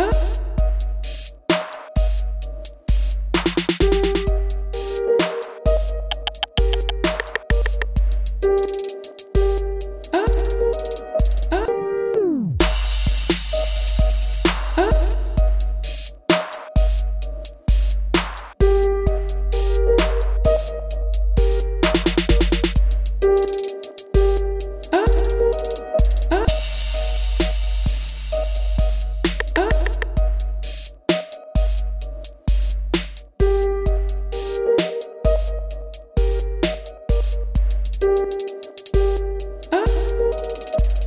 Uh.